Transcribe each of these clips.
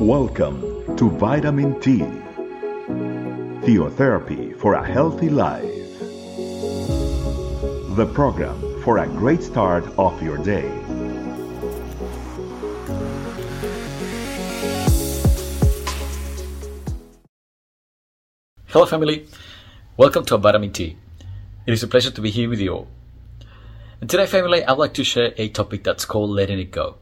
Welcome to Vitamin T, Theotherapy for a Healthy Life. The program for a great start of your day. Hello, family. Welcome to Vitamin T. It is a pleasure to be here with you all. And today, family, I'd like to share a topic that's called letting it go.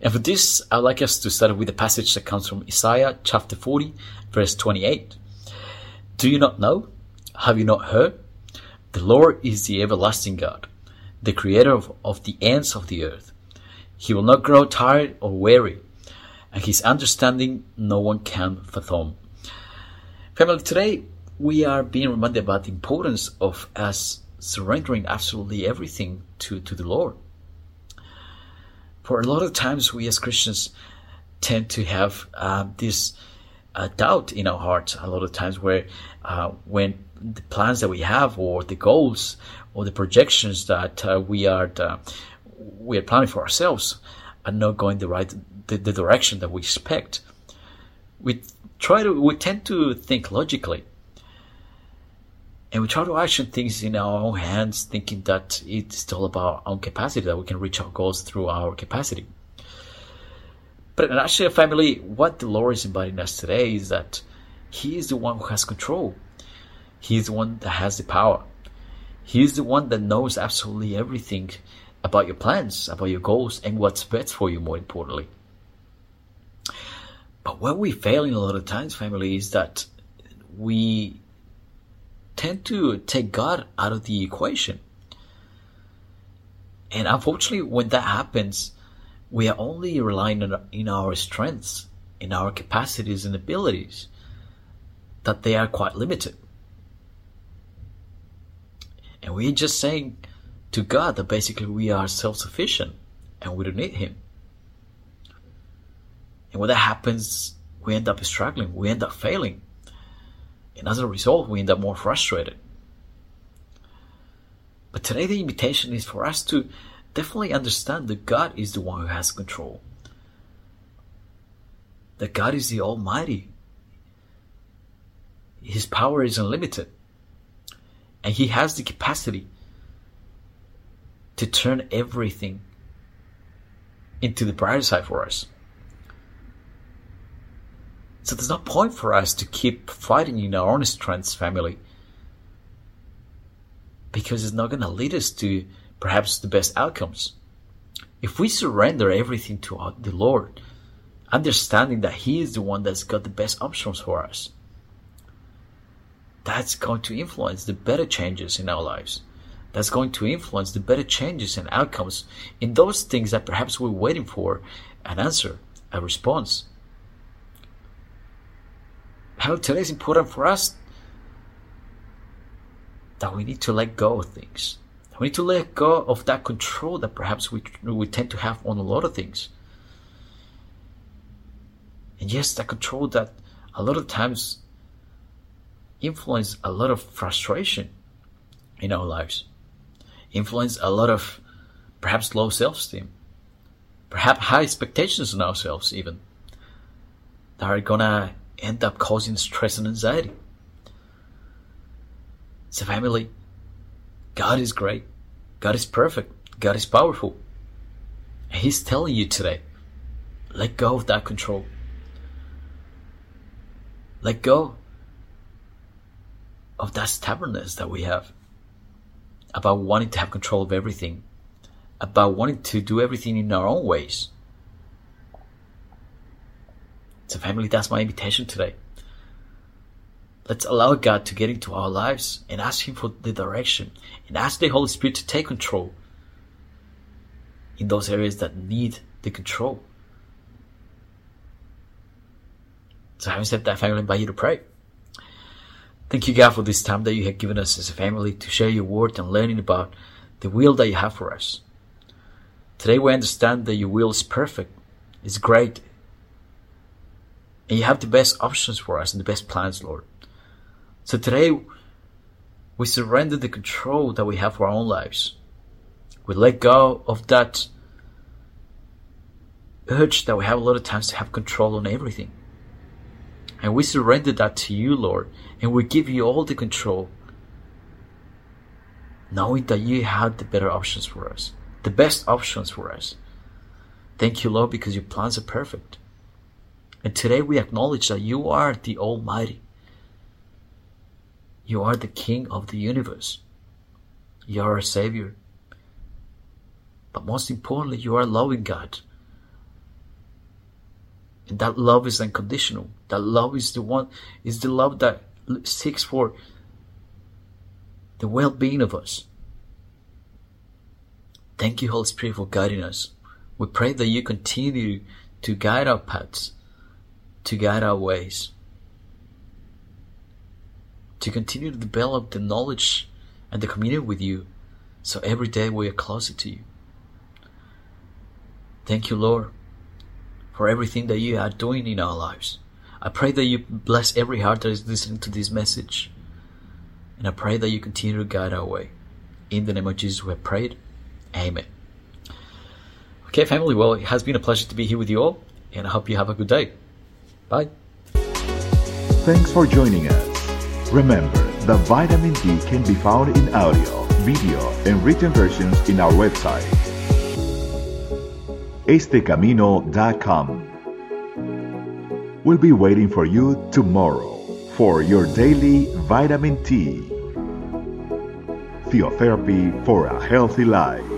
And for this, I'd like us to start with a passage that comes from Isaiah chapter 40, verse 28. Do you not know? Have you not heard? The Lord is the everlasting God, the creator of, of the ends of the earth. He will not grow tired or weary, and his understanding no one can fathom. Family, today we are being reminded about the importance of us surrendering absolutely everything to, to the Lord. For a lot of times, we as Christians tend to have uh, this uh, doubt in our hearts. A lot of times, where uh, when the plans that we have, or the goals, or the projections that uh, we are uh, we are planning for ourselves, are not going the right the, the direction that we expect, we try to we tend to think logically and we try to action things in our own hands thinking that it's all about our own capacity that we can reach our goals through our capacity. But in actually family what the lord is inviting us today is that he is the one who has control. He is the one that has the power. He is the one that knows absolutely everything about your plans about your goals and what's best for you more importantly. But where we fail in a lot of times, family, is that we tend to take God out of the equation. And unfortunately, when that happens, we are only relying on in our strengths, in our capacities and abilities, that they are quite limited. And we're just saying to God that basically we are self-sufficient and we don't need Him. And when that happens, we end up struggling, we end up failing. And as a result, we end up more frustrated. But today, the invitation is for us to definitely understand that God is the one who has control. That God is the Almighty. His power is unlimited. And He has the capacity to turn everything into the brighter side for us. So there's no point for us to keep fighting in our own strengths, family. Because it's not going to lead us to perhaps the best outcomes. If we surrender everything to the Lord, understanding that He is the one that's got the best options for us, that's going to influence the better changes in our lives. That's going to influence the better changes and outcomes in those things that perhaps we're waiting for an answer, a response. How today is important for us that we need to let go of things. We need to let go of that control that perhaps we, we tend to have on a lot of things. And yes, that control that a lot of times influence a lot of frustration in our lives, influence a lot of perhaps low self-esteem, perhaps high expectations on ourselves even, that are gonna end up causing stress and anxiety. So, family, God is great. God is perfect. God is powerful. And He's telling you today let go of that control. Let go of that stubbornness that we have about wanting to have control of everything, about wanting to do everything in our own ways. So, family, that's my invitation today. Let's allow God to get into our lives and ask Him for the direction and ask the Holy Spirit to take control in those areas that need the control. So, having said that, family, I invite you to pray. Thank you, God, for this time that you have given us as a family to share your word and learning about the will that you have for us. Today, we understand that your will is perfect, it's great, and you have the best options for us and the best plans, Lord. So today, we surrender the control that we have for our own lives. We let go of that urge that we have a lot of times to have control on everything. And we surrender that to you, Lord, and we give you all the control, knowing that you have the better options for us, the best options for us. Thank you, Lord, because your plans are perfect. And today we acknowledge that you are the Almighty. You are the King of the universe. You are our Savior. But most importantly, you are a loving God. And that love is unconditional. That love is the one, is the love that seeks for the well-being of us. Thank you, Holy Spirit, for guiding us. We pray that you continue to guide our paths, to guide our ways, to continue to develop the knowledge and the community with you, so every day we are closer to you. Thank you, Lord, for everything that you are doing in our lives. I pray that you bless every heart that is listening to this message. And I pray that you continue to guide our way. In the name of Jesus, we have prayed. Amen. Okay, family, well, it has been a pleasure to be here with you all, and I hope you have a good day. Bye. Thanks for joining us. Remember, the vitamin T can be found in audio, video, and written versions in our website, estecamino.com. We'll be waiting for you tomorrow for your daily vitamin T. Theotherapy for a healthy life.